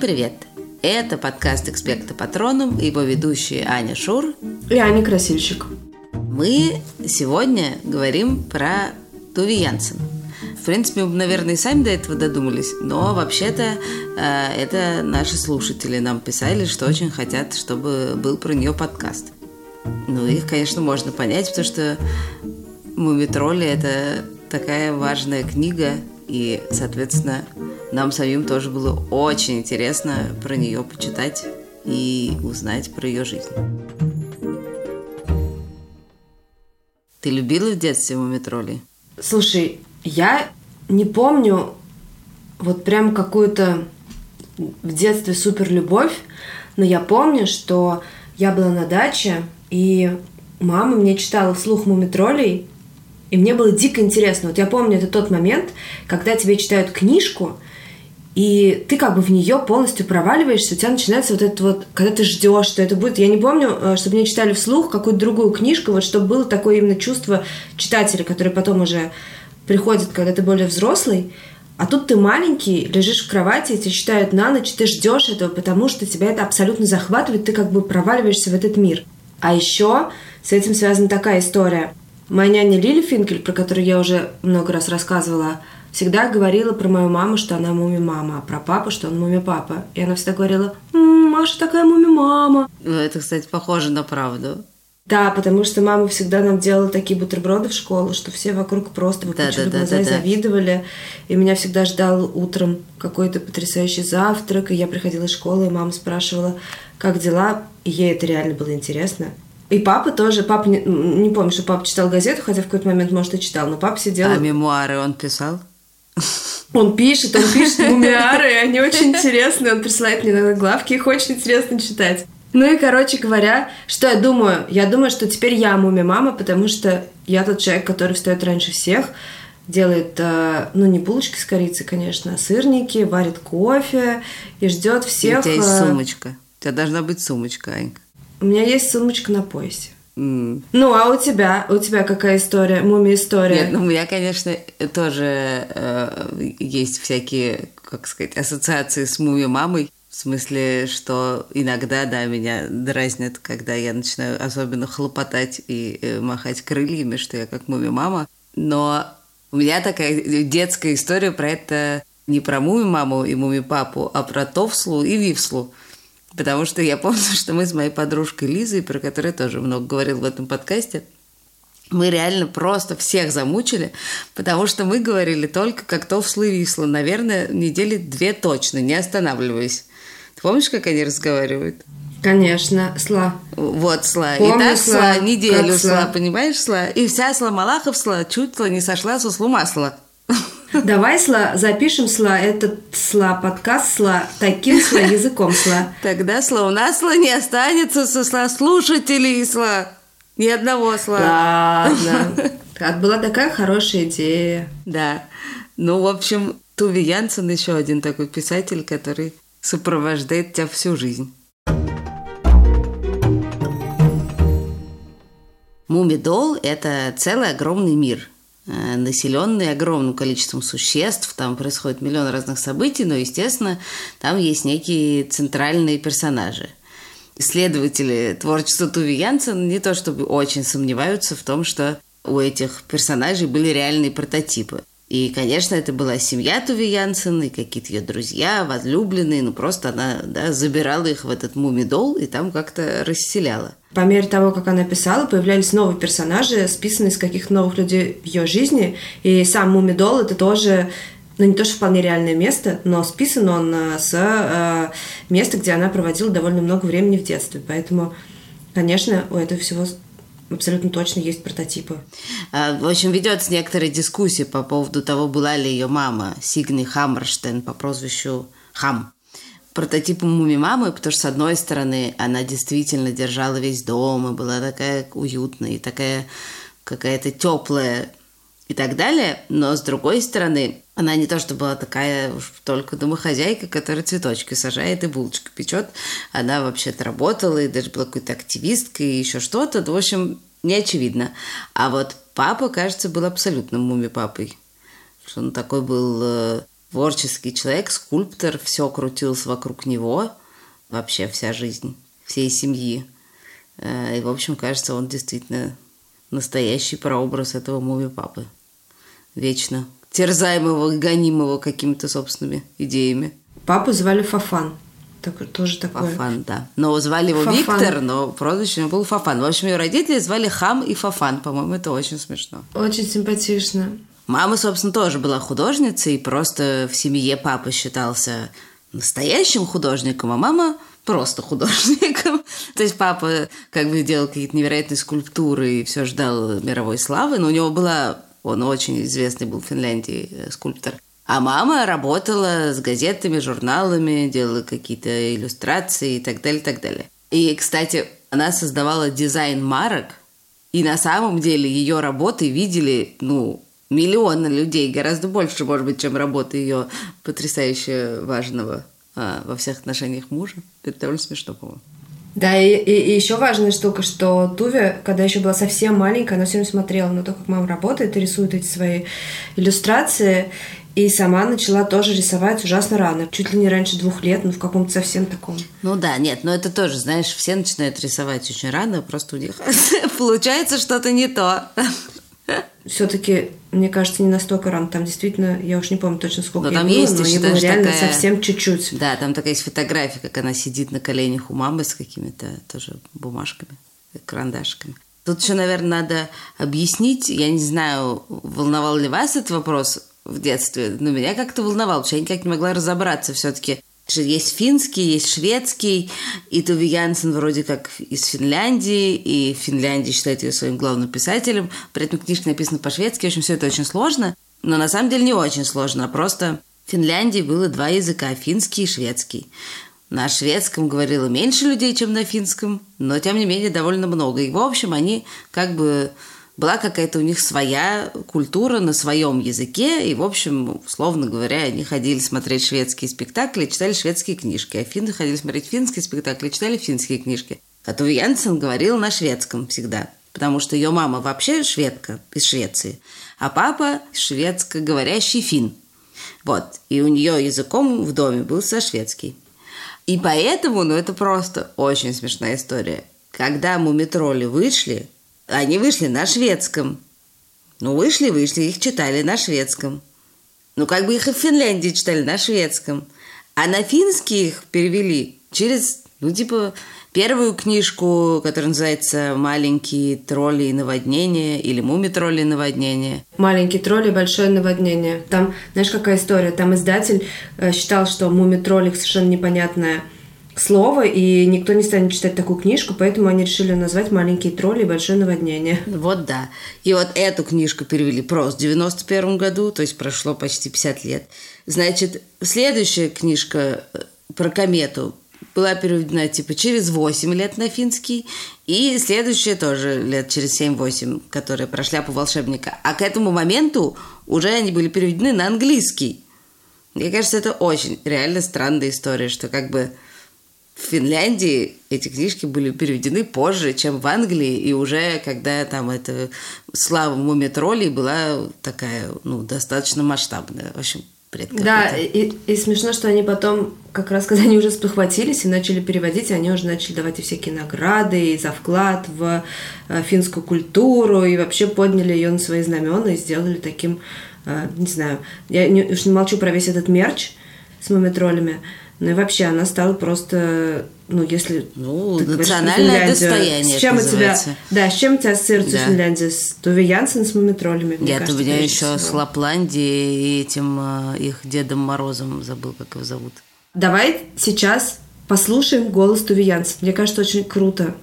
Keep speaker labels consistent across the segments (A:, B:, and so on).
A: Всем привет! Это подкаст «Экспекта Патроном» и его ведущие Аня Шур
B: и Аня Красильщик.
A: Мы сегодня говорим про Туви Янсен. В принципе, мы, наверное, и сами до этого додумались, но вообще-то э, это наши слушатели нам писали, что очень хотят, чтобы был про нее подкаст. Ну, их, конечно, можно понять, потому что «Мумитроли» — это такая важная книга, и, соответственно, нам самим тоже было очень интересно про нее почитать и узнать про ее жизнь. Ты любила в детстве мумитроли?
B: Слушай, я не помню вот прям какую-то в детстве супер любовь, но я помню, что я была на даче, и мама мне читала вслух мумитролей, и мне было дико интересно. Вот я помню, это тот момент, когда тебе читают книжку, и ты как бы в нее полностью проваливаешься, у тебя начинается вот это вот, когда ты ждешь, что это будет. Я не помню, э, чтобы мне читали вслух какую-то другую книжку, вот чтобы было такое именно чувство читателя, который потом уже приходит, когда ты более взрослый, а тут ты маленький, лежишь в кровати, тебе читают на ночь, ты ждешь этого, потому что тебя это абсолютно захватывает, ты как бы проваливаешься в этот мир. А еще с этим связана такая история. Моя няня Лили Финкель, про которую я уже много раз рассказывала, всегда говорила про мою маму, что она муми-мама, а про папу, что он муми-папа. И она всегда говорила, «М, Маша такая муми-мама.
A: Ну, Это, кстати, похоже на правду.
B: Да, потому что мама всегда нам делала такие бутерброды в школу, что все вокруг просто выпучили
A: Да-да-да-да-да.
B: глаза и завидовали. И меня всегда ждал утром какой-то потрясающий завтрак, и я приходила из школы, и мама спрашивала, как дела, и ей это реально было интересно. И папа тоже, папа, не, не помню, что папа читал газету, хотя в какой-то момент, может, и читал, но папа сидел...
A: А мемуары он писал?
B: Он пишет, он пишет мемуары, и они очень интересные. Он присылает мне иногда главки, их очень интересно читать. Ну и, короче говоря, что я думаю? Я думаю, что теперь я муми-мама, потому что я тот человек, который встает раньше всех, делает, э, ну, не булочки с корицей, конечно, а сырники, варит кофе и ждет всех.
A: У тебя есть
B: э,
A: сумочка. У тебя должна быть сумочка, Анька.
B: У меня есть сумочка на поясе.
A: М.
B: Ну, а у тебя? У тебя какая история? Муми-история?
A: Нет, ну у меня, конечно, тоже э, есть всякие, как сказать, ассоциации с муми-мамой. В смысле, что иногда, да, меня дразнят, когда я начинаю особенно хлопотать и э, махать крыльями, что я как муми-мама. Но у меня такая детская история про это не про муми-маму и муми-папу, а про Товслу и Вивслу. Потому что я помню, что мы с моей подружкой Лизой, про которую я тоже много говорил в этом подкасте, мы реально просто всех замучили, потому что мы говорили только как Товсла и Висла. Наверное, недели две точно, не останавливаясь. Ты помнишь, как они разговаривают?
B: Конечно, Сла.
A: Вот сла.
B: Помню
A: и так
B: сла,
A: сла, неделю сла.
B: сла.
A: понимаешь, сла. И вся сла Малахов сла чуть ли не сошла со слу масла.
B: Давай, Сла, запишем Сла, этот Сла, подкаст Сла, таким Сла, языком Сла.
A: Тогда сла у нас сла не останется со сла слушателей сла. Ни одного сла.
B: Ладно. Как была такая хорошая идея.
A: Да. Ну, в общем, Туви Янсен еще один такой писатель, который сопровождает тебя всю жизнь. Мумидол – это целый огромный мир, населенный огромным количеством существ. Там происходит миллион разных событий, но, естественно, там есть некие центральные персонажи. Исследователи творчества Туви Янсен не то чтобы очень сомневаются в том, что у этих персонажей были реальные прототипы. И, конечно, это была семья Туви Янсен и какие-то ее друзья, возлюбленные. Ну, просто она да, забирала их в этот мумидол и там как-то расселяла.
B: По мере того, как она писала, появлялись новые персонажи, списанные из каких-то новых людей в ее жизни. И сам Мумидол это тоже, ну не то, что вполне реальное место, но списан он э, с э, места, где она проводила довольно много времени в детстве. Поэтому, конечно, у этого всего абсолютно точно есть прототипы.
A: А, В общем, ведется некоторая дискуссия по поводу того, была ли ее мама Сигни Хаммерштейн по прозвищу Хам прототипом муми-мамы, потому что, с одной стороны, она действительно держала весь дом и была такая уютная и такая какая-то теплая и так далее, но, с другой стороны, она не то, что была такая уж только домохозяйка, которая цветочки сажает и булочки печет. Она вообще-то работала и даже была какой-то активисткой и еще что-то. В общем, не очевидно. А вот папа, кажется, был абсолютно муми-папой. Он такой был э, творческий человек, скульптор, все крутилось вокруг него, вообще вся жизнь всей семьи. Э, и, в общем, кажется, он действительно настоящий прообраз этого муми-папы. Вечно терзаемого, гонимого какими-то собственными идеями.
B: Папу звали Фафан. Так, тоже такое.
A: Фафан, да. Но звали его Фафан. Виктор, но прозвище был Фафан. В общем, ее родители звали Хам и Фафан. По-моему, это очень смешно.
B: Очень симпатично.
A: Мама, собственно, тоже была художницей, просто в семье папа считался настоящим художником, а мама просто художником. То есть папа как бы делал какие-то невероятные скульптуры и все ждал мировой славы, но у него была, он очень известный был в Финляндии э, скульптор. А мама работала с газетами, журналами, делала какие-то иллюстрации и так далее, и так далее. И, кстати, она создавала дизайн марок, и на самом деле ее работы видели, ну, миллионы людей, гораздо больше, может быть, чем работы ее потрясающе важного а, во всех отношениях мужа. Это довольно смешно, по-моему.
B: Да, и, и, и еще важная штука, что Туве, когда еще была совсем маленькая, она все время смотрела на то, как мама работает и рисует эти свои иллюстрации. И сама начала тоже рисовать ужасно рано, чуть ли не раньше двух лет, ну в каком-то совсем таком.
A: Ну да, нет, но это тоже, знаешь, все начинают рисовать очень рано, просто у них получается что-то не то
B: все-таки, мне кажется, не настолько рано. Там действительно, я уж не помню точно, сколько но там было, есть, но ей было реально такая... совсем чуть-чуть.
A: Да, там такая есть фотография, как она сидит на коленях у мамы с какими-то тоже бумажками, карандашками. Тут еще, наверное, надо объяснить, я не знаю, волновал ли вас этот вопрос в детстве, но меня как-то волновал, потому что я никак не могла разобраться все-таки, есть финский, есть шведский, и Туви Янсен вроде как из Финляндии, и Финляндия считает ее своим главным писателем. При этом книжка написана по-шведски, в общем, все это очень сложно. Но на самом деле не очень сложно, а просто в Финляндии было два языка, финский и шведский. На шведском говорило меньше людей, чем на финском, но тем не менее довольно много. И в общем они как бы была какая-то у них своя культура на своем языке, и, в общем, условно говоря, они ходили смотреть шведские спектакли, читали шведские книжки, а финны ходили смотреть финские спектакли, читали финские книжки. А Туви Янсен говорил на шведском всегда, потому что ее мама вообще шведка из Швеции, а папа шведско говорящий фин. Вот, и у нее языком в доме был со шведский. И поэтому, ну это просто очень смешная история. Когда мумитроли вышли, они вышли на шведском. Ну, вышли, вышли, их читали на шведском. Ну, как бы их и в Финляндии читали на шведском. А на финский их перевели через, ну, типа, первую книжку, которая называется «Маленькие тролли и наводнения» или «Муми-тролли и наводнения».
B: «Маленькие тролли большое наводнение». Там, знаешь, какая история? Там издатель э, считал, что «Муми-троллик» совершенно непонятная слово, и никто не станет читать такую книжку, поэтому они решили назвать «Маленькие тролли большое наводнение».
A: Вот да. И вот эту книжку перевели просто в 91 году, то есть прошло почти 50 лет. Значит, следующая книжка э, про комету была переведена типа через 8 лет на финский, и следующая тоже лет через 7-8, которая про шляпу волшебника. А к этому моменту уже они были переведены на английский. Мне кажется, это очень реально странная история, что как бы в Финляндии эти книжки были переведены позже, чем в Англии, и уже когда там эта слава мумитролей была такая, ну, достаточно масштабная. В общем,
B: бред Да, и, и смешно, что они потом, как раз когда они уже спохватились и начали переводить, они уже начали давать и всякие награды, и за вклад в э, финскую культуру, и вообще подняли ее на свои знамена и сделали таким, э, не знаю, я не, уж не молчу про весь этот мерч с мумитролями, ну и вообще она стала просто, ну если
A: ну, национальное достояние.
B: С чем у тебя, да, с чем у тебя ассоциируется да. Финляндия? С Туви Янсен с мумитролями?
A: Нет, кажется, у меня еще с Лапландией и этим э, их Дедом Морозом, забыл, как его зовут.
B: Давай сейчас послушаем голос Туви Янсен. Мне кажется, очень круто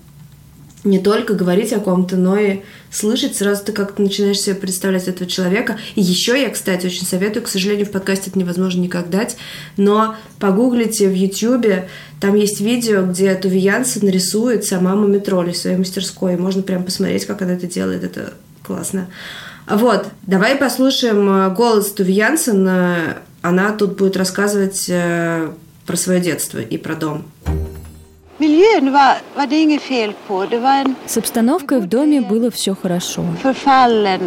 B: не только говорить о ком-то, но и слышать. Сразу ты как-то начинаешь себе представлять этого человека. И еще я, кстати, очень советую, к сожалению, в подкасте это невозможно никак дать, но погуглите в Ютьюбе, там есть видео, где Туви Янсен рисует сама Мумитроли в своей мастерской. И можно прям посмотреть, как она это делает. Это классно. Вот, давай послушаем э, голос Туви Янсен. Она тут будет рассказывать э, про свое детство и про дом.
C: С обстановкой в доме было все хорошо.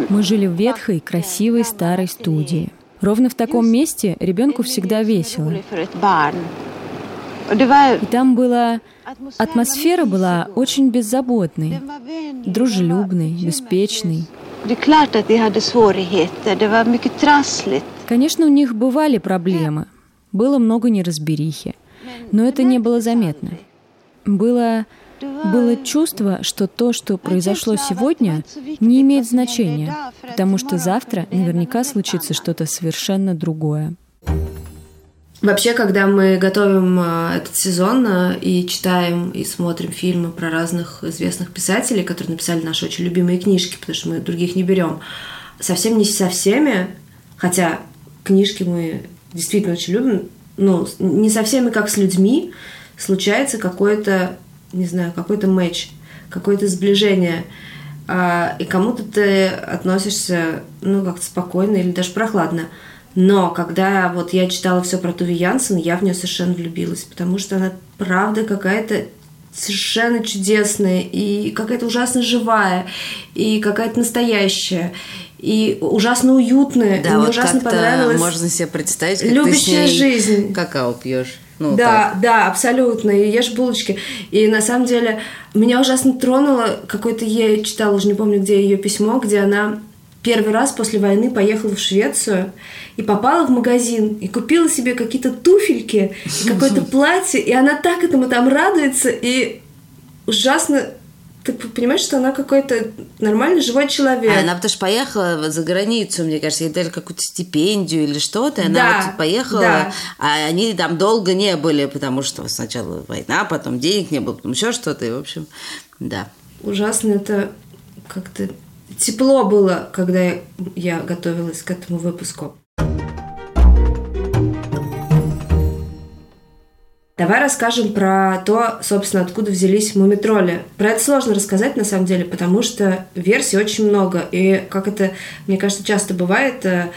C: Мы жили в ветхой, красивой старой студии. Ровно в таком месте ребенку всегда весело. И там была... Атмосфера была очень беззаботной, дружелюбной, беспечной. Конечно, у них бывали проблемы, было много неразберихи, но это не было заметно. Было, было чувство, что то, что произошло сегодня, не имеет значения, потому что завтра наверняка случится что-то совершенно другое.
B: Вообще, когда мы готовим э, этот сезон э, и читаем и смотрим фильмы про разных известных писателей, которые написали наши очень любимые книжки, потому что мы других не берем, совсем не со всеми, хотя книжки мы действительно очень любим, ну, не со всеми, как с людьми, случается какой-то, не знаю, какой-то матч, какое-то сближение. А, и кому-то ты относишься, ну, как-то спокойно или даже прохладно. Но когда вот я читала все про Туви Янсен, я в нее совершенно влюбилась, потому что она правда какая-то совершенно чудесная и какая-то ужасно живая и какая-то настоящая и ужасно уютная.
A: Да,
B: Мне
A: вот
B: ужасно понравилось.
A: Можно себе представить, как
B: Любящая
A: ты с ней
B: жизнь.
A: какао пьешь. Ну,
B: да,
A: так.
B: да, абсолютно. И ешь булочки. И на самом деле меня ужасно тронуло какое-то я читала, уже не помню, где ее письмо, где она первый раз после войны поехала в Швецию и попала в магазин и купила себе какие-то туфельки, какое-то платье, и она так этому там радуется и ужасно ты понимаешь, что она какой-то нормальный живой человек.
A: А она потому что поехала за границу, мне кажется, ей дали какую-то стипендию или что-то, и она
B: Да,
A: вот поехала,
B: да.
A: а они там долго не были, потому что сначала война, потом денег не было, потом еще что-то, и в общем, да.
B: Ужасно это как-то тепло было, когда я- я готовилась к этому выпуску. Давай расскажем про то, собственно, откуда взялись мумитроли. Про это сложно рассказать, на самом деле, потому что версий очень много. И как это, мне кажется, часто бывает, э,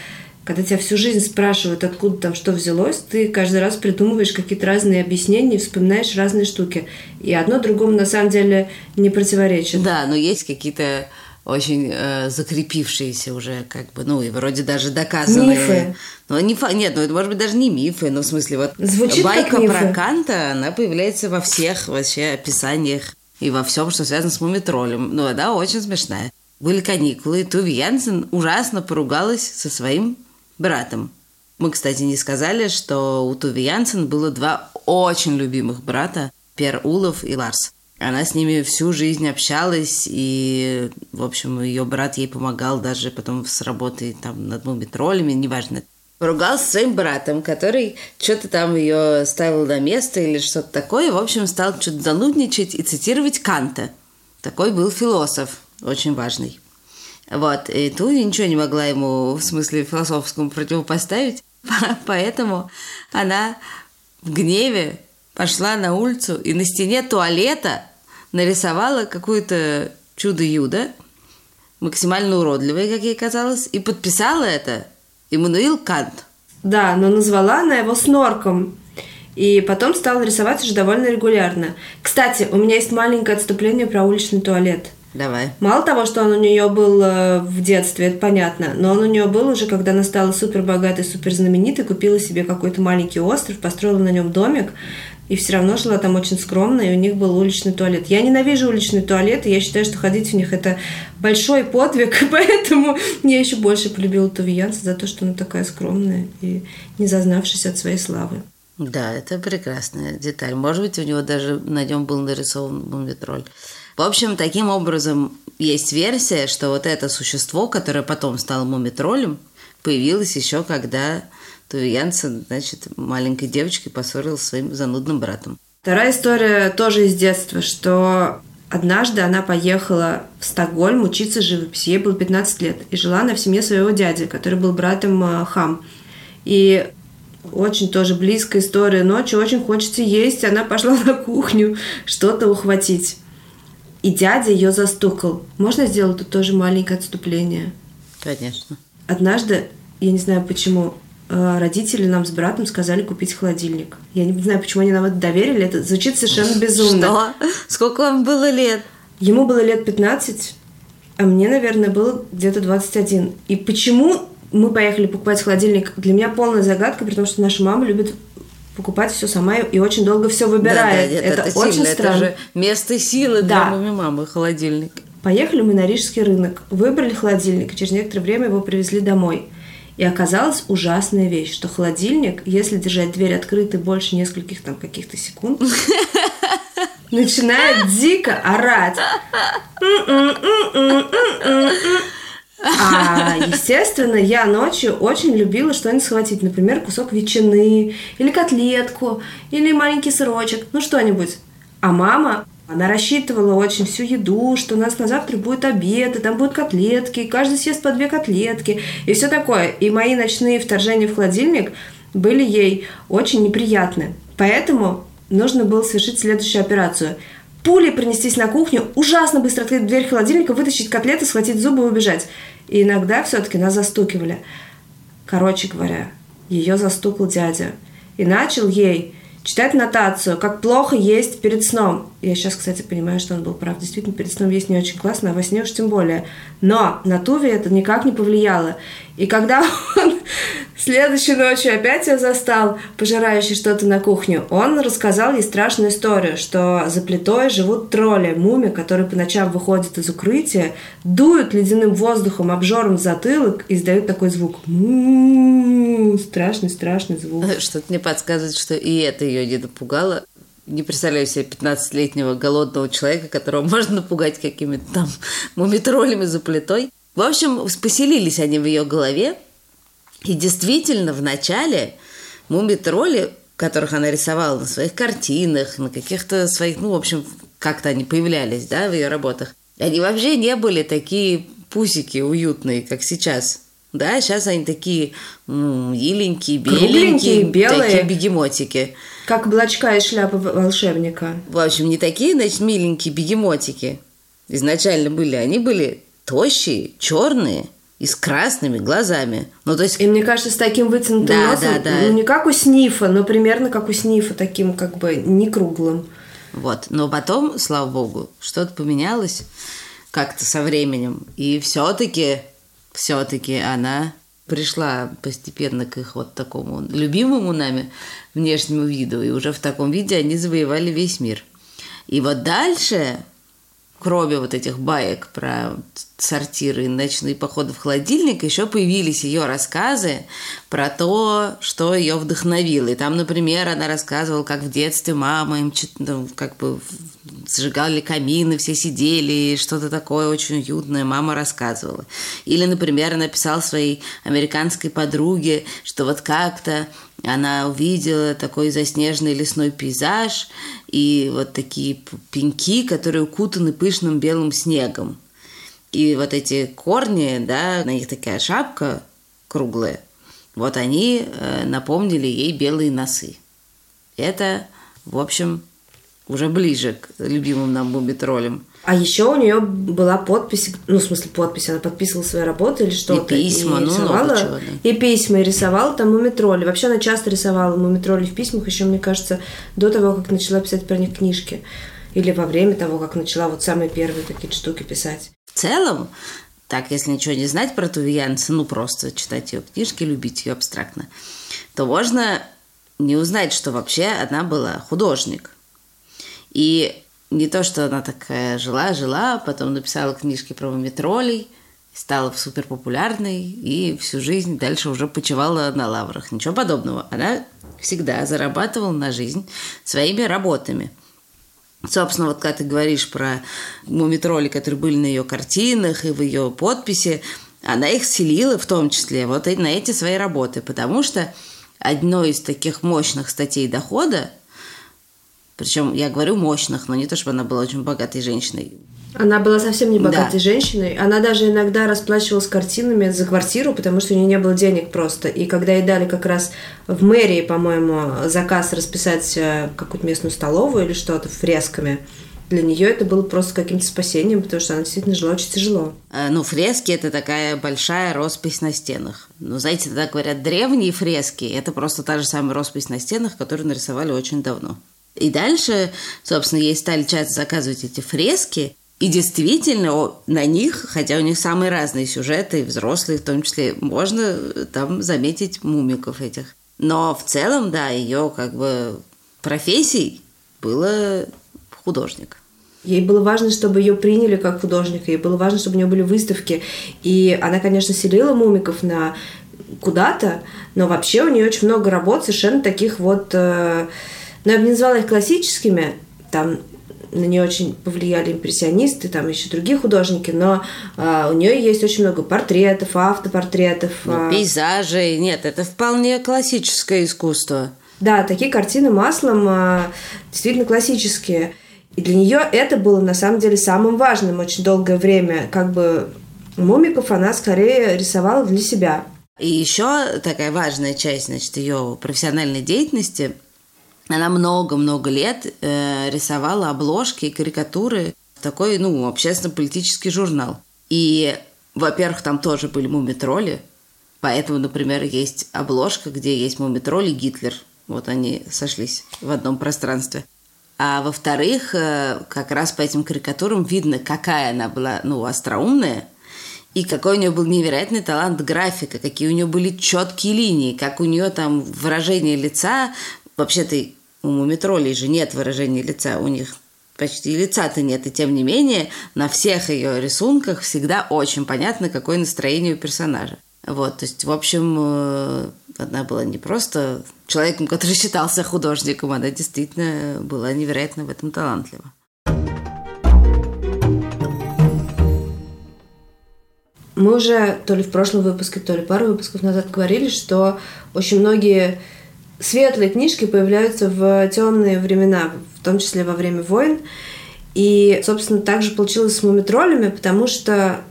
B: когда тебя всю жизнь спрашивают, откуда там что взялось, ты каждый раз придумываешь какие-то разные объяснения, вспоминаешь разные штуки. И одно другому, на самом деле, не противоречит.
A: Да, но есть какие-то очень э, закрепившиеся уже, как бы, ну, и вроде даже доказанные.
B: Мифы.
A: Ну, не Нет, ну, это может быть даже не мифы, но в смысле, вот
B: Звучит
A: байка про Канта, она появляется во всех вообще описаниях и во всем, что связано с мумитролем. Ну, да, очень смешная. Были каникулы, и Туви Янсен ужасно поругалась со своим братом. Мы, кстати, не сказали, что у Туви Янсен было два очень любимых брата, Пер Улов и Ларс. Она с ними всю жизнь общалась, и, в общем, ее брат ей помогал даже потом с работой там над мумитролями, неважно. Поругался своим братом, который что-то там ее ставил на место или что-то такое. В общем, стал что-то занудничать и цитировать Канта. Такой был философ, очень важный. Вот, и Туви ничего не могла ему в смысле философскому противопоставить, поэтому она в гневе пошла на улицу и на стене туалета нарисовала какое-то чудо-юдо, максимально уродливое, как ей казалось, и подписала это Иммануил Кант.
B: Да, но назвала она его снорком. И потом стала рисовать уже довольно регулярно. Кстати, у меня есть маленькое отступление про уличный туалет.
A: Давай.
B: Мало того, что он у нее был э, в детстве, это понятно, но он у нее был уже, когда она стала супер богатой, супер знаменитой, купила себе какой-то маленький остров, построила на нем домик, и все равно жила там очень скромно, и у них был уличный туалет. Я ненавижу уличные туалеты, я считаю, что ходить в них это большой подвиг, поэтому я еще больше полюбила Туви Янсен за то, что она такая скромная и не зазнавшись от своей славы.
A: Да, это прекрасная деталь. Может быть, у него даже на нем был нарисован мумитроль. В общем, таким образом, есть версия, что вот это существо, которое потом стало мумитролем, появилось еще когда Туви Янсен, значит, маленькой девочкой поссорилась со своим занудным братом.
B: Вторая история тоже из детства, что однажды она поехала в Стокгольм учиться живописи. Ей было 15 лет. И жила она в семье своего дяди, который был братом э, Хам. И очень тоже близкая история. Ночью очень хочется есть. Она пошла на кухню что-то ухватить. И дядя ее застукал. Можно сделать тут тоже маленькое отступление?
A: Конечно.
B: Однажды, я не знаю почему, родители нам с братом сказали купить холодильник. Я не знаю, почему они нам это доверили. Это звучит совершенно безумно.
A: Что? Сколько вам было лет?
B: Ему было лет 15, а мне, наверное, было где-то 21. И почему мы поехали покупать холодильник. Для меня полная загадка, потому что наша мама любит покупать все сама и очень долго все выбирает.
A: Да, да,
B: это,
A: это
B: очень
A: сильно,
B: странно.
A: Это же место силы
B: Да.
A: для мамы мамы, холодильник.
B: Поехали мы на Рижский рынок, выбрали холодильник, и через некоторое время его привезли домой. И оказалась ужасная вещь, что холодильник, если держать дверь открытой больше нескольких там каких-то секунд, начинает дико орать. А, естественно, я ночью очень любила что-нибудь схватить. Например, кусок ветчины, или котлетку, или маленький сырочек, ну что-нибудь. А мама, она рассчитывала очень всю еду, что у нас на завтра будет обед, и там будут котлетки, и каждый съест по две котлетки, и все такое. И мои ночные вторжения в холодильник были ей очень неприятны. Поэтому нужно было совершить следующую операцию. Пулей пронестись на кухню, ужасно быстро открыть дверь холодильника, вытащить котлеты, схватить зубы и убежать. И иногда все-таки нас застукивали. Короче говоря, ее застукал дядя и начал ей читать нотацию, как плохо есть перед сном. Я сейчас, кстати, понимаю, что он был прав. Действительно, перед сном есть не очень классно, а во сне уж тем более. Но на Туве это никак не повлияло. И когда он следующей ночью опять ее застал, пожирающий что-то на кухню, он рассказал ей страшную историю, что за плитой живут тролли, муми, которые по ночам выходят из укрытия, дуют ледяным воздухом, обжором затылок и издают такой звук. Му, Страшный, страшный звук.
A: Что-то мне подсказывает, что и это ее не напугало. Не представляю себе 15-летнего голодного человека, которого можно напугать какими-то там мумитролями за плитой. В общем, поселились они в ее голове. И действительно, в начале мумитроли, которых она рисовала на своих картинах, на каких-то своих, ну, в общем, как-то они появлялись, да, в ее работах, они вообще не были такие пусики уютные, как сейчас. Да, сейчас они такие м, миленькие, беленькие,
B: белые.
A: такие бегемотики.
B: Как облачка из шляпы волшебника.
A: В общем, не такие, значит, миленькие бегемотики. Изначально были. Они были тощие, черные и с красными глазами. Ну, то есть,
B: И мне кажется, с таким вытянутым
A: Да,
B: носом,
A: да, да.
B: ну не как у Снифа, но примерно как у Снифа, таким как бы не круглым.
A: вот. Но потом, слава богу, что-то поменялось как-то со временем. И все-таки, все-таки она пришла постепенно к их вот такому любимому нами внешнему виду. И уже в таком виде они завоевали весь мир. И вот дальше, кроме вот этих баек про сортиры и ночные походы в холодильник, еще появились ее рассказы про то, что ее вдохновило. И там, например, она рассказывала, как в детстве мама им ну, как бы сжигали камины, все сидели, что-то такое очень уютное мама рассказывала. Или, например, она писала своей американской подруге, что вот как-то она увидела такой заснеженный лесной пейзаж и вот такие пеньки, которые укутаны пышным белым снегом. И вот эти корни, да, на них такая шапка круглая, вот они э, напомнили ей белые носы. Это, в общем, уже ближе к любимым нам мумитролям.
B: А еще у нее была подпись, ну, в смысле подпись, она подписывала свои работы или что-то.
A: И письма, ну,
B: рисовала,
A: чего, да.
B: И письма, и рисовала там мумитроли. Вообще она часто рисовала мумитроли в письмах, еще, мне кажется, до того, как начала писать про них книжки. Или во время того, как начала вот самые первые такие штуки писать.
A: В целом, так, если ничего не знать про Туве Янсен, ну, просто читать ее книжки, любить ее абстрактно, то можно не узнать, что вообще она была художник. И не то, что она такая жила-жила, потом написала книжки про мумитролей, стала супер популярной и всю жизнь дальше уже почивала на лаврах. Ничего подобного. Она всегда зарабатывала на жизнь своими работами. Собственно, вот когда ты говоришь про мумитроли, которые были на ее картинах и в ее подписи, она их селила в том числе вот на эти свои работы, потому что одной из таких мощных статей дохода, причем я говорю мощных, но не то, чтобы она была очень богатой женщиной,
B: Она была совсем не богатой
A: Да.
B: женщиной. Она даже иногда расплачивалась картинами за квартиру, потому что у нее не было денег просто. И когда ей дали как раз в мэрии, по-моему, заказ расписать э, какую-то местную столовую или что-то фресками, для нее это было просто каким-то спасением, потому что она действительно жила очень тяжело.
A: Э, Ну, фрески – это такая большая роспись на стенах. Ну, знаете, так говорят, древние фрески – это просто та же самая роспись на стенах, которую нарисовали очень давно. И дальше, собственно, ей стали часто заказывать эти фрески, И действительно, на них, хотя у них самые разные сюжеты, взрослые в том числе, можно там заметить мумиков этих. Но в целом, да, ее как бы профессией было художник.
B: Ей было важно, чтобы ее приняли как художника, ей было важно, чтобы у нее были выставки. И она, конечно, селила мумиков на куда-то, но вообще у нее очень много работ совершенно таких вот... Э, ну, я бы не назвала их классическими, там на нее очень повлияли импрессионисты, там еще другие художники, но э, у нее есть очень много портретов, автопортретов.
A: Ну, пейзажей. Нет, это вполне классическое искусство.
B: Да, такие картины маслом э, действительно классические. И для нее это было на самом деле самым важным очень долгое время. Как бы мумиков она скорее рисовала для себя.
A: И еще такая важная часть, значит, ее профессиональной деятельности – она много-много лет э, рисовала обложки и карикатуры в такой, ну, общественно-политический журнал. И, во-первых, там тоже были мумитроли, поэтому, например, есть обложка, где есть мумитроли и Гитлер. Вот они сошлись в одном пространстве. А во-вторых, э, как раз по этим карикатурам видно, какая она была, ну, остроумная, и какой у нее был невероятный талант графика, какие у нее были четкие линии, как у нее там выражение лица Вообще-то у мумитролей же нет выражения лица, у них почти лица-то нет, и тем не менее на всех ее рисунках всегда очень понятно, какое настроение у персонажа. Вот, то есть, в общем, э, она была не просто человеком, который считался художником, она действительно была невероятно в этом талантлива.
B: Мы уже то ли в прошлом выпуске, то ли пару выпусков назад говорили, что очень многие светлые книжки появляются в темные времена, в том числе во время войн. И, собственно, так же получилось с мумитролями, потому что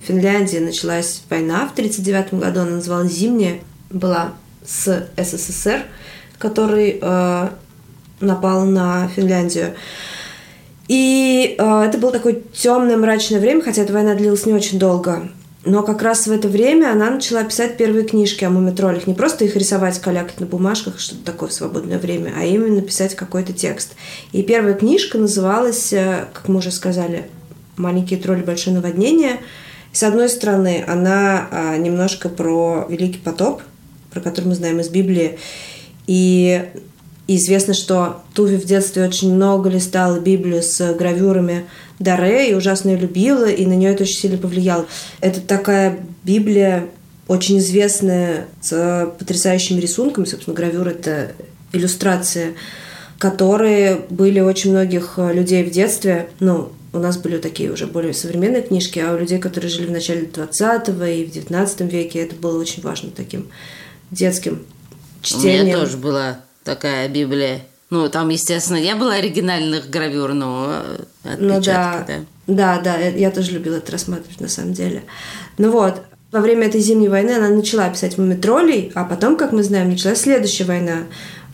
B: в Финляндии началась война в 1939 году, она называлась «Зимняя», была с СССР, который э, напал на Финляндию. И э, это было такое темное, мрачное время, хотя эта война длилась не очень долго. Но как раз в это время она начала писать первые книжки о мумитролях. Не просто их рисовать, калякать на бумажках, что-то такое в свободное время, а именно писать какой-то текст. И первая книжка называлась, э, как мы уже сказали, «Маленькие тролли. Большое наводнение». с одной стороны, она а, немножко про Великий потоп, про который мы знаем из Библии. И известно, что Туви в детстве очень много листала Библию с гравюрами Даре и ужасно ее любила, и на нее это очень сильно повлияло. Это такая Библия очень известная, с потрясающими рисунками. Собственно, гравюра — это иллюстрации, которые были у очень многих людей в детстве. Ну, у нас были такие уже более современные книжки, а у людей, которые жили в начале 20 и в 19 веке, это было очень важно таким детским чтением.
A: У меня тоже была такая Библия ну, там, естественно, не было оригинальных гравюр, но
B: ну, да. да. Да, да, я тоже любила это рассматривать на самом деле. Ну вот, во время этой зимней войны она начала писать мумитролей, а потом, как мы знаем, началась следующая война,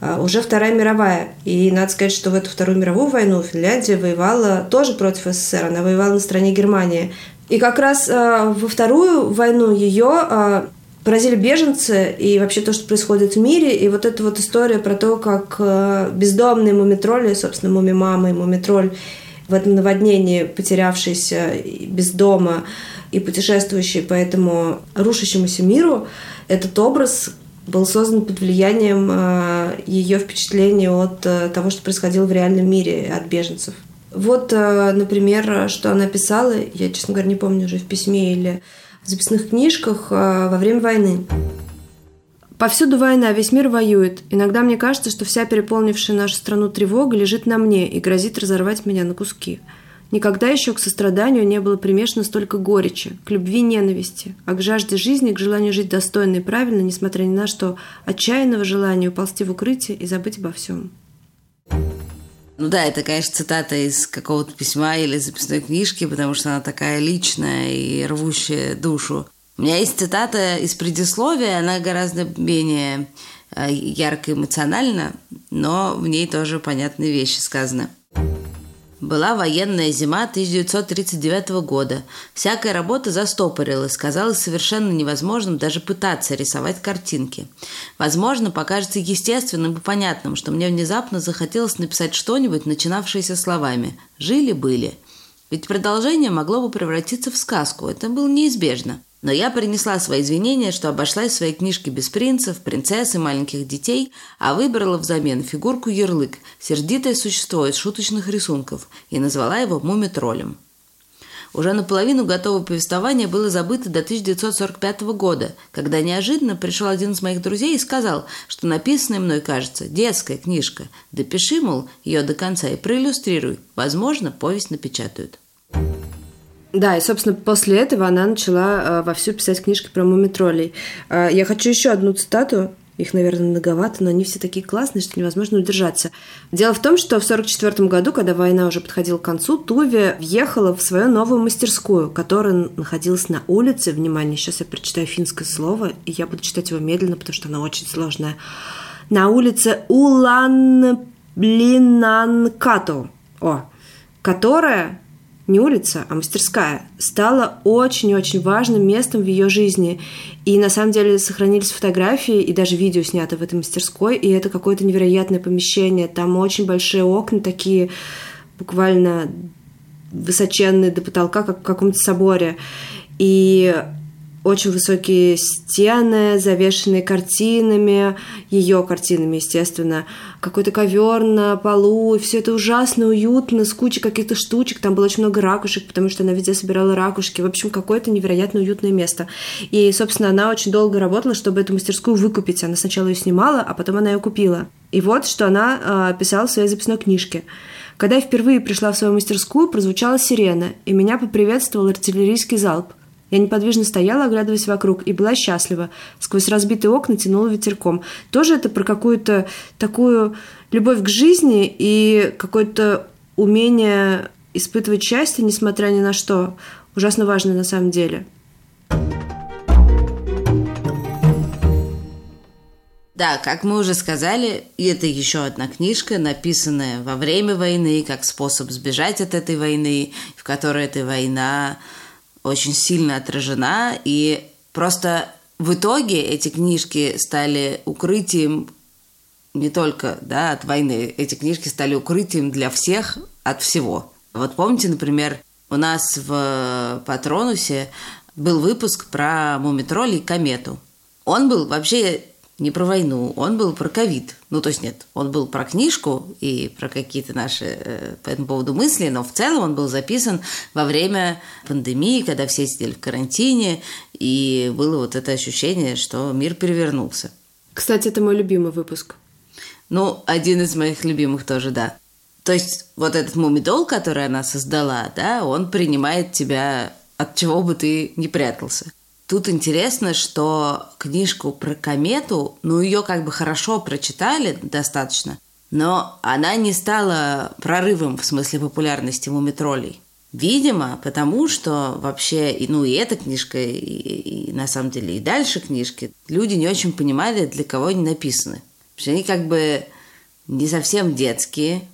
B: а, уже Вторая мировая. И надо сказать, что в эту Вторую мировую войну Финляндия воевала тоже против СССР, она воевала на стороне Германии. И как раз э, во Вторую войну ее э, поразили беженцы и вообще то, что происходит в мире. И вот эта вот история про то, как э, бездомные мумитроли, собственно, муми-мама и мумитроль в этом наводнении, потерявшийся без дома и путешествующий по этому рушащемуся миру, этот образ был создан под влиянием э, ее впечатлений от э, того, что происходило в реальном мире, от беженцев. Вот, например, что она писала, я, честно говоря, не помню уже в письме или записных книжках э, во время войны. Повсюду война, весь мир воюет. Иногда мне кажется, что вся переполнившая нашу страну тревога лежит на мне и грозит разорвать меня на куски. Никогда еще к состраданию не было примешано столько горечи, к любви ненависти, а к жажде жизни, к желанию жить достойно и правильно, несмотря ни на что, отчаянного желания уползти в укрытие и забыть обо всем.
A: Ну да, это, конечно, цитата из какого-то письма или записной книжки, потому что она такая личная и рвущая душу. У меня есть цитата из предисловия, она гораздо менее э, ярко эмоциональна, но в ней тоже понятные вещи сказаны. Была военная зима 1939 года. Всякая работа застопорилась, казалось совершенно невозможным даже пытаться рисовать картинки. Возможно, покажется естественным и понятным, что мне внезапно захотелось написать что-нибудь, начинавшееся словами «жили-были». Ведь продолжение могло бы превратиться в сказку, это было неизбежно. Но я принесла свои извинения, что обошлась в своей книжке без принцев, принцесс и маленьких детей, а выбрала взамен фигурку Ярлык, сердитое существо из шуточных рисунков, и назвала его муми-троллем. Уже наполовину готовое повествование было забыто до 1945 года, когда неожиданно пришел один из моих друзей и сказал, что написанная мной, кажется, детская книжка. Допиши, мол, ее до конца и проиллюстрируй. Возможно, повесть напечатают.
B: Да, и, собственно, после этого она начала э, вовсю писать книжки про мумитролей. Э, я хочу еще одну цитату. Их, наверное, многовато, но они все такие классные, что невозможно удержаться. Дело в том, что в 1944 году, когда война уже подходила к концу, Туве въехала в свою новую мастерскую, которая находилась на улице. Внимание, сейчас я прочитаю финское слово, и я буду читать его медленно, потому что оно очень сложное. На улице Улан Блинанкату. О, которая не улица, а мастерская, стала очень-очень важным местом в ее жизни. И на самом деле сохранились фотографии и даже видео снято в этой мастерской, и это какое-то невероятное помещение. Там очень большие окна такие, буквально высоченные до потолка, как в каком-то соборе. И очень высокие стены, завешенные картинами, ее картинами, естественно, какой-то ковер на полу, и все это ужасно уютно, с кучей каких-то штучек, там было очень много ракушек, потому что она везде собирала ракушки, в общем, какое-то невероятно уютное место. И, собственно, она очень долго работала, чтобы эту мастерскую выкупить. Она сначала ее снимала, а потом она ее купила. И вот, что она э, писала в своей записной книжке. Когда я впервые пришла в свою мастерскую, прозвучала сирена, и меня поприветствовал артиллерийский залп. Я неподвижно стояла, оглядываясь вокруг, и была счастлива. Сквозь разбитые окна тянула ветерком. Тоже это про какую-то такую любовь к жизни и какое-то умение испытывать счастье, несмотря ни на что. Ужасно важно на самом деле.
A: Да, как мы уже сказали, это еще одна книжка, написанная во время войны, как способ сбежать от этой войны, в которой эта война очень сильно отражена, и просто в итоге эти книжки стали укрытием не только да, от войны, эти книжки стали укрытием для всех от всего. Вот помните, например, у нас в Патронусе был выпуск про мумитроль и комету. Он был вообще не про войну, он был про ковид. Ну, то есть нет, он был про книжку и про какие-то наши э, по этому поводу мысли, но в целом он был записан во время пандемии, когда все сидели в карантине, и было вот это ощущение, что мир перевернулся.
B: Кстати, это мой любимый выпуск.
A: Ну, один из моих любимых тоже, да. То есть вот этот мумидол, который она создала, да, он принимает тебя от чего бы ты не прятался. Тут интересно, что книжку про комету, ну, ее как бы хорошо прочитали достаточно, но она не стала прорывом в смысле популярности мумитролей. Видимо, потому что вообще, ну и эта книжка, и, и на самом деле и дальше книжки, люди не очень понимали, для кого они написаны. Потому что они как бы не совсем детские,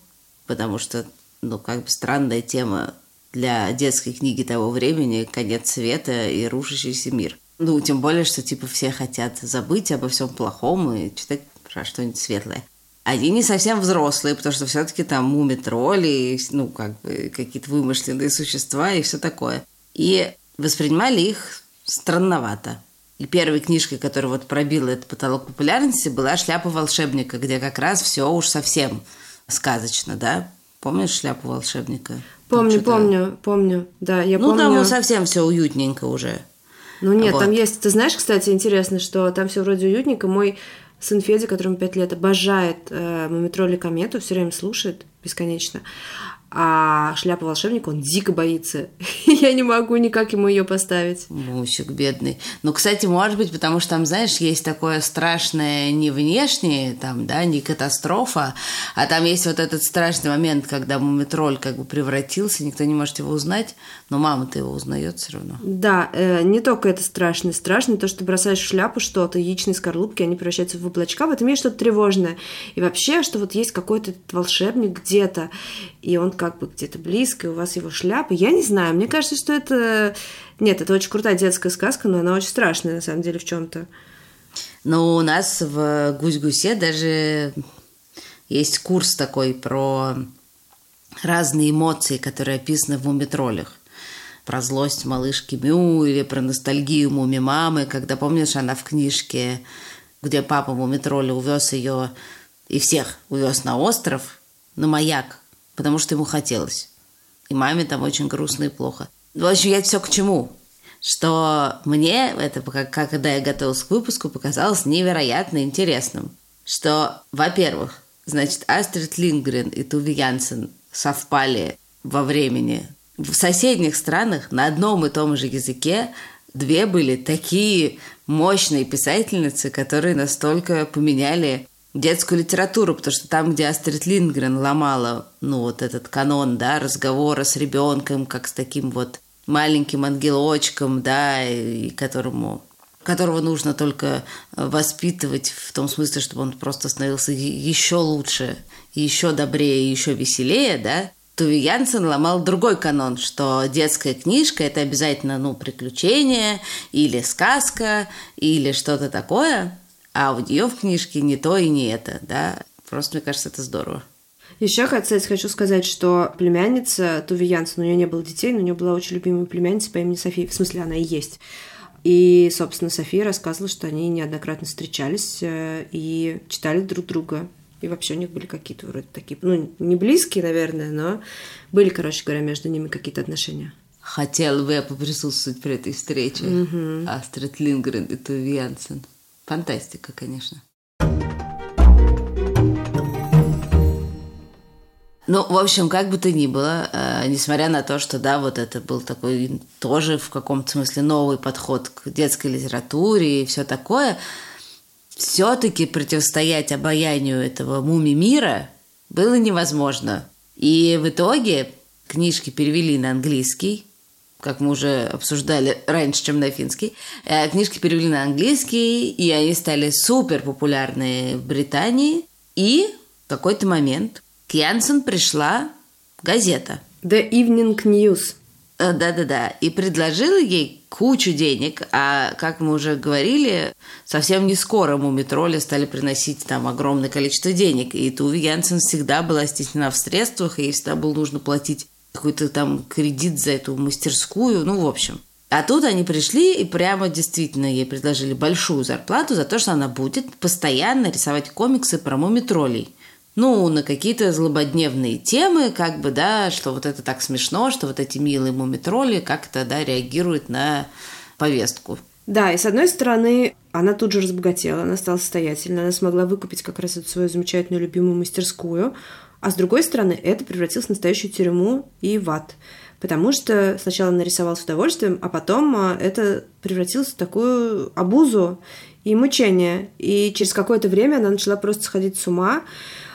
A: потому что, ну, как бы странная тема для детской книги того времени «Конец света» и «Рушащийся мир». Ну, тем более, что, типа, все хотят забыть обо всем плохом и читать про что-нибудь светлое. Они не совсем взрослые, потому что все-таки там муми-тролли, ну, как бы какие-то вымышленные существа и все такое. И воспринимали их странновато. И первой книжкой, которая вот пробила этот потолок популярности, была «Шляпа волшебника», где как раз все уж совсем сказочно, да? Помнишь «Шляпу волшебника»?
B: Помню, помню, помню, да, я
A: ну,
B: помню.
A: Ну, там совсем все уютненько уже.
B: Ну, нет, вот. там есть... Ты знаешь, кстати, интересно, что там все вроде уютненько. Мой сын Федя, которому 5 лет, обожает э, Мумитроли Комету, все время слушает бесконечно. А шляпа волшебника он дико боится. Я не могу никак ему ее поставить.
A: Мусик бедный. Ну, кстати, может быть, потому что там, знаешь, есть такое страшное не внешнее, там, да, не катастрофа, а там есть вот этот страшный момент, когда мумитроль как бы превратился, никто не может его узнать, но мама-то его узнает все равно.
B: Да, э, не только это страшно. Страшно то, что бросаешь в шляпу что-то, яичные скорлупки, они превращаются в облачка, в этом есть что-то тревожное. И вообще, что вот есть какой-то волшебник где-то, и он как бы где-то близко, и у вас его шляпа. Я не знаю, мне кажется, что это... Нет, это очень крутая детская сказка, но она очень страшная, на самом деле, в чем то
A: Но у нас в Гусь-Гусе даже есть курс такой про разные эмоции, которые описаны в мумитролях. Про злость малышки Мю или про ностальгию муми мамы, когда, помнишь, она в книжке, где папа мумитроля увез ее и всех увез на остров, на маяк, потому что ему хотелось. И маме там очень грустно и плохо. В общем, я все к чему? Что мне это, когда я готовилась к выпуску, показалось невероятно интересным. Что, во-первых, значит, Астрид Лингрен и Туви Янсен совпали во времени. В соседних странах на одном и том же языке две были такие мощные писательницы, которые настолько поменяли детскую литературу, потому что там, где Астрид Лингрен ломала, ну, вот этот канон, да, разговора с ребенком, как с таким вот маленьким ангелочком, да, и которому которого нужно только воспитывать в том смысле, чтобы он просто становился еще лучше, еще добрее, еще веселее, да, Туви Янсен ломал другой канон, что детская книжка – это обязательно, ну, приключение или сказка или что-то такое, а у нее в книжке не то и не это, да. Просто, мне кажется, это здорово.
B: Еще, кстати, хочу сказать, что племянница Туви Янсен, у нее не было детей, но у нее была очень любимая племянница по имени София. В смысле, она и есть. И, собственно, София рассказывала, что они неоднократно встречались э, и читали друг друга. И вообще у них были какие-то вроде такие, ну, не близкие, наверное, но были, короче говоря, между ними какие-то отношения.
A: Хотела бы я поприсутствовать при этой встрече. Mm-hmm. Астрид Лингрен и Туви Янсен. Фантастика, конечно. Ну, в общем, как бы то ни было, э, несмотря на то, что, да, вот это был такой тоже в каком-то смысле новый подход к детской литературе и все такое, все-таки противостоять обаянию этого муми-мира было невозможно. И в итоге книжки перевели на английский, как мы уже обсуждали раньше, чем на финский. Э, книжки перевели на английский, и они стали супер популярны в Британии. И в какой-то момент к Янсен пришла газета.
B: The Evening News.
A: Э, да-да-да. И предложила ей кучу денег, а, как мы уже говорили, совсем не скоро мумитроли стали приносить там огромное количество денег. И Туви Янсен всегда была стеснена в средствах, и ей всегда было нужно платить какой-то там кредит за эту мастерскую, ну, в общем. А тут они пришли и прямо действительно ей предложили большую зарплату за то, что она будет постоянно рисовать комиксы про мумитролей. Ну, на какие-то злободневные темы, как бы, да, что вот это так смешно, что вот эти милые мумитроли как-то, да, реагируют на повестку.
B: Да, и с одной стороны, она тут же разбогатела, она стала состоятельной, она смогла выкупить как раз эту свою замечательную любимую мастерскую, а с другой стороны, это превратилось в настоящую тюрьму и в ад. Потому что сначала она нарисовала с удовольствием, а потом а, это превратилось в такую обузу и мучение. И через какое-то время она начала просто сходить с ума.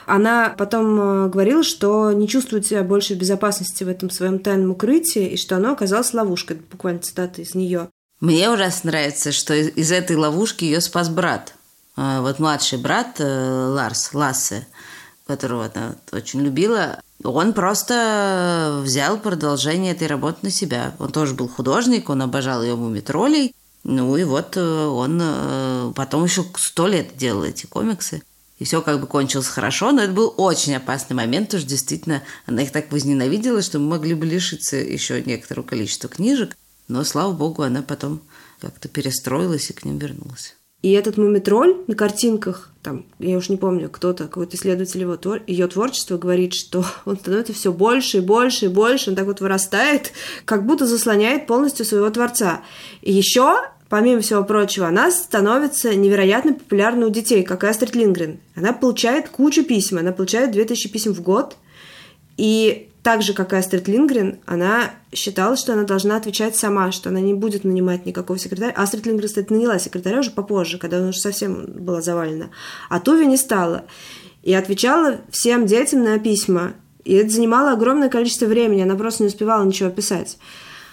B: Она потом а, говорила, что не чувствует себя больше в безопасности в этом своем тайном укрытии, и что оно оказалось ловушкой. Буквально цитата из нее.
A: Мне ужасно нравится, что из этой ловушки ее спас брат. А, вот младший брат э, Ларс, Лассе – которого она очень любила, он просто взял продолжение этой работы на себя. Он тоже был художник, он обожал ее мумитролей. Ну и вот э, он э, потом еще сто лет делал эти комиксы. И все как бы кончилось хорошо, но это был очень опасный момент, потому что действительно она их так возненавидела, что мы могли бы лишиться еще некоторого количества книжек. Но, слава богу, она потом как-то перестроилась и к ним вернулась.
B: И этот мумитроль на картинках, там, я уж не помню, кто-то, какой-то исследователь его, твор... ее творчества говорит, что он становится все больше и больше и больше, он так вот вырастает, как будто заслоняет полностью своего творца. И еще помимо всего прочего, она становится невероятно популярной у детей, как и Астрид Лингрен. Она получает кучу писем, она получает 2000 писем в год, и так же, как и Астрид Лингрен, она считала, что она должна отвечать сама, что она не будет нанимать никакого секретаря. Астрид Лингрен, кстати, наняла секретаря уже попозже, когда она уже совсем была завалена. А Туви не стала. И отвечала всем детям на письма. И это занимало огромное количество времени, она просто не успевала ничего писать.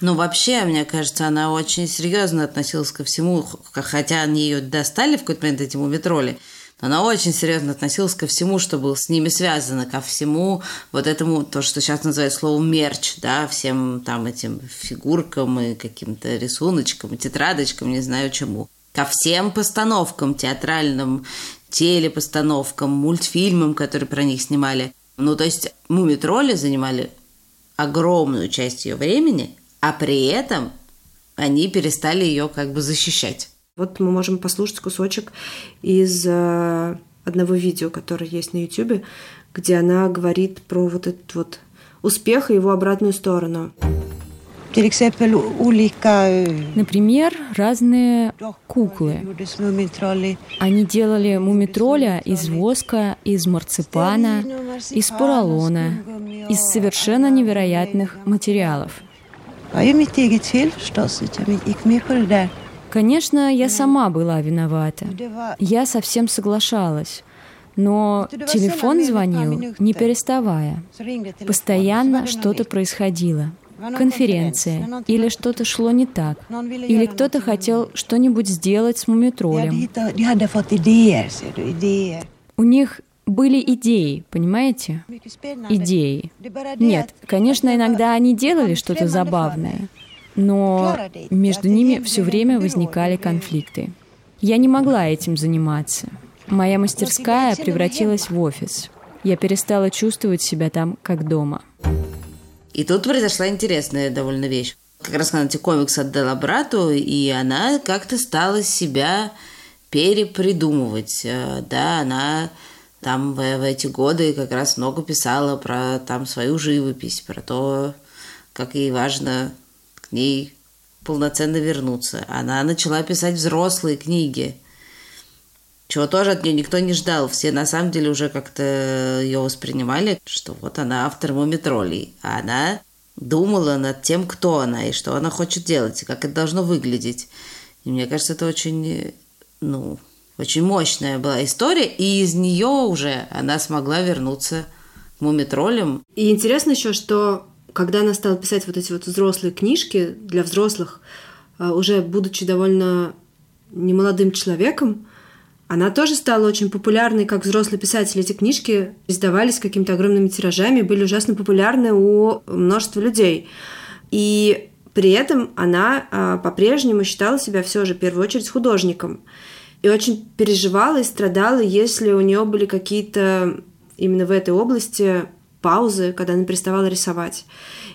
A: Ну, вообще, мне кажется, она очень серьезно относилась ко всему, хотя они ее достали в какой-то момент, эти мумитроли она очень серьезно относилась ко всему, что было с ними связано, ко всему вот этому, то, что сейчас называют словом мерч, да, всем там этим фигуркам и каким-то рисуночкам, тетрадочкам, не знаю чему. Ко всем постановкам театральным, телепостановкам, мультфильмам, которые про них снимали. Ну, то есть мумитроли занимали огромную часть ее времени, а при этом они перестали ее как бы защищать.
B: Вот мы можем послушать кусочек из э, одного видео, которое есть на YouTube, где она говорит про вот этот вот успех и его обратную сторону.
C: Например, разные куклы. Они делали мумитроля из воска, из марципана, из поролона, из совершенно невероятных материалов. Конечно, я сама была виновата. Я совсем соглашалась. Но телефон звонил, не переставая. Постоянно что-то происходило. Конференция, или что-то шло не так, или кто-то хотел что-нибудь сделать с мумитролем. У них были идеи, понимаете? Идеи. Нет, конечно, иногда они делали что-то забавное, но между ними все время возникали конфликты. Я не могла этим заниматься. Моя мастерская превратилась в офис. Я перестала чувствовать себя там как дома.
A: И тут произошла интересная довольно вещь. Как раз она эти комиксы отдала брату, и она как-то стала себя перепридумывать. Э, да, она там в, в эти годы как раз много писала про там свою живопись, про то, как ей важно к ней полноценно вернуться. Она начала писать взрослые книги, чего тоже от нее никто не ждал. Все на самом деле уже как-то ее воспринимали, что вот она автор мумитролей. А она думала над тем, кто она и что она хочет делать, и как это должно выглядеть. И мне кажется, это очень, ну, очень мощная была история, и из нее уже она смогла вернуться к мумитролям.
B: И интересно еще, что когда она стала писать вот эти вот взрослые книжки для взрослых, а, уже будучи довольно немолодым человеком, она тоже стала очень популярной как взрослый писатель. Эти книжки издавались какими-то огромными тиражами, были ужасно популярны у множества людей. И при этом она а, по-прежнему считала себя все же в первую очередь художником. И очень переживала и страдала, если у нее были какие-то именно в этой области паузы, когда она переставала рисовать.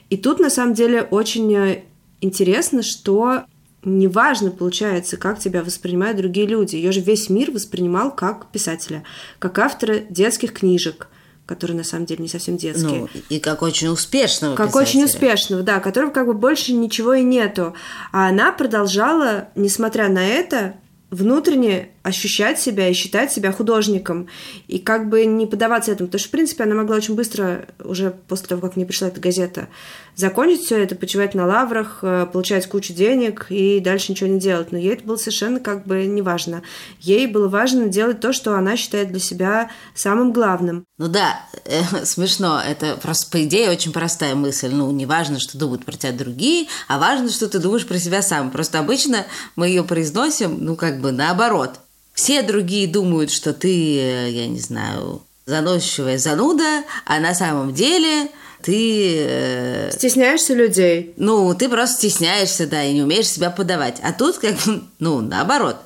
B: И тут на самом деле очень э, интересно, что неважно, получается, как тебя воспринимают другие люди. Ее же весь мир воспринимал как писателя, как автора детских книжек, которые на самом деле не совсем детские.
A: Ну, и как очень успешного
B: Как
A: писателя.
B: очень успешного, да, которого как бы больше ничего и нету. А она продолжала, несмотря на это, внутренне ощущать себя и считать себя художником. И как бы не поддаваться этому. Потому что, в принципе, она могла очень быстро, уже после того, как мне пришла эта газета, закончить все это, почивать на лаврах, э, получать кучу денег и дальше ничего не делать. Но ей это было совершенно как бы не важно. Ей было важно делать то, что она считает для себя самым главным.
A: Ну да, э, смешно. Это просто, по идее, очень простая мысль. Ну, не важно, что думают про тебя другие, а важно, что ты думаешь про себя сам. Просто обычно мы ее произносим, ну, как бы наоборот. Все другие думают, что ты, э, я не знаю, заносчивая зануда, а на самом деле ты... Э,
B: Стесняешься людей.
A: Ну, ты просто стесняешься, да, и не умеешь себя подавать. А тут как бы, ну, наоборот.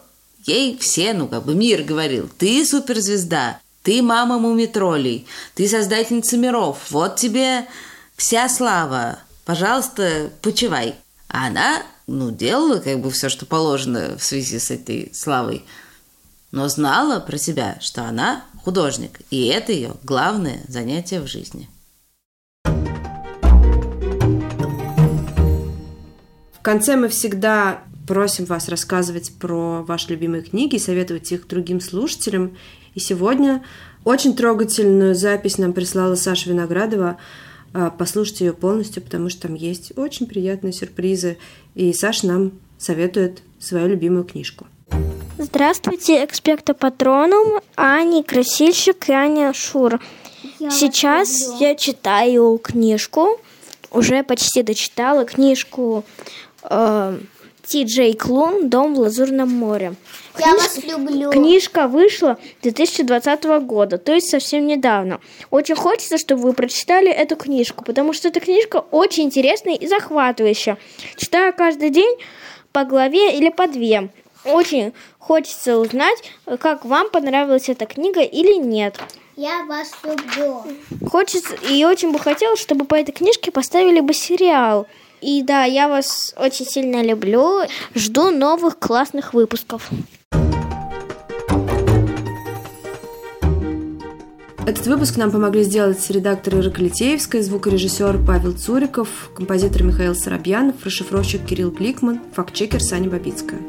A: Ей все, ну, как бы мир говорил, ты суперзвезда, ты мама мумитролей, ты создательница миров, вот тебе вся слава, пожалуйста, почивай. А она, ну, делала как бы все, что положено в связи с этой славой, но знала про себя, что она художник, и это ее главное занятие в жизни.
B: конце мы всегда просим вас рассказывать про ваши любимые книги, советовать их другим слушателям. И сегодня очень трогательную запись нам прислала Саша Виноградова. А, послушайте ее полностью, потому что там есть очень приятные сюрпризы. И Саша нам советует свою любимую книжку.
D: Здравствуйте, эксперты патроном, Аня Красильщик и Аня Шур. Сейчас я читаю книжку, уже почти дочитала книжку Э, Ти Джей Клун «Дом в Лазурном море».
E: Я вас люблю.
D: Книжка вышла 2020 года, то есть совсем недавно. Очень хочется, чтобы вы прочитали эту книжку, потому что эта книжка очень интересная и захватывающая. Читаю каждый день по главе или по две. Очень хочется узнать, как вам понравилась эта книга или нет.
E: Я вас люблю.
D: Хочется, и очень бы хотелось, чтобы по этой книжке поставили бы сериал. И да, я вас очень сильно люблю. Жду новых классных выпусков.
B: Этот выпуск нам помогли сделать редактор Ира Калитеевская, звукорежиссер Павел Цуриков, композитор Михаил Соробьянов, расшифровщик Кирилл Кликман, фактчекер Саня Бабицкая.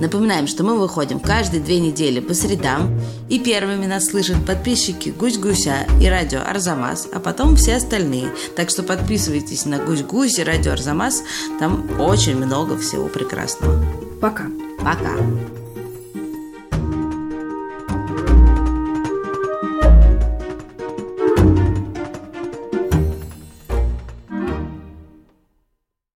A: Напоминаем, что мы выходим каждые две недели по средам, и первыми нас слышат подписчики Гусь-Гуся и радио Арзамас, а потом все остальные. Так что подписывайтесь на Гусь-Гусь и радио Арзамас, там очень много всего прекрасного.
B: Пока.
A: Пока.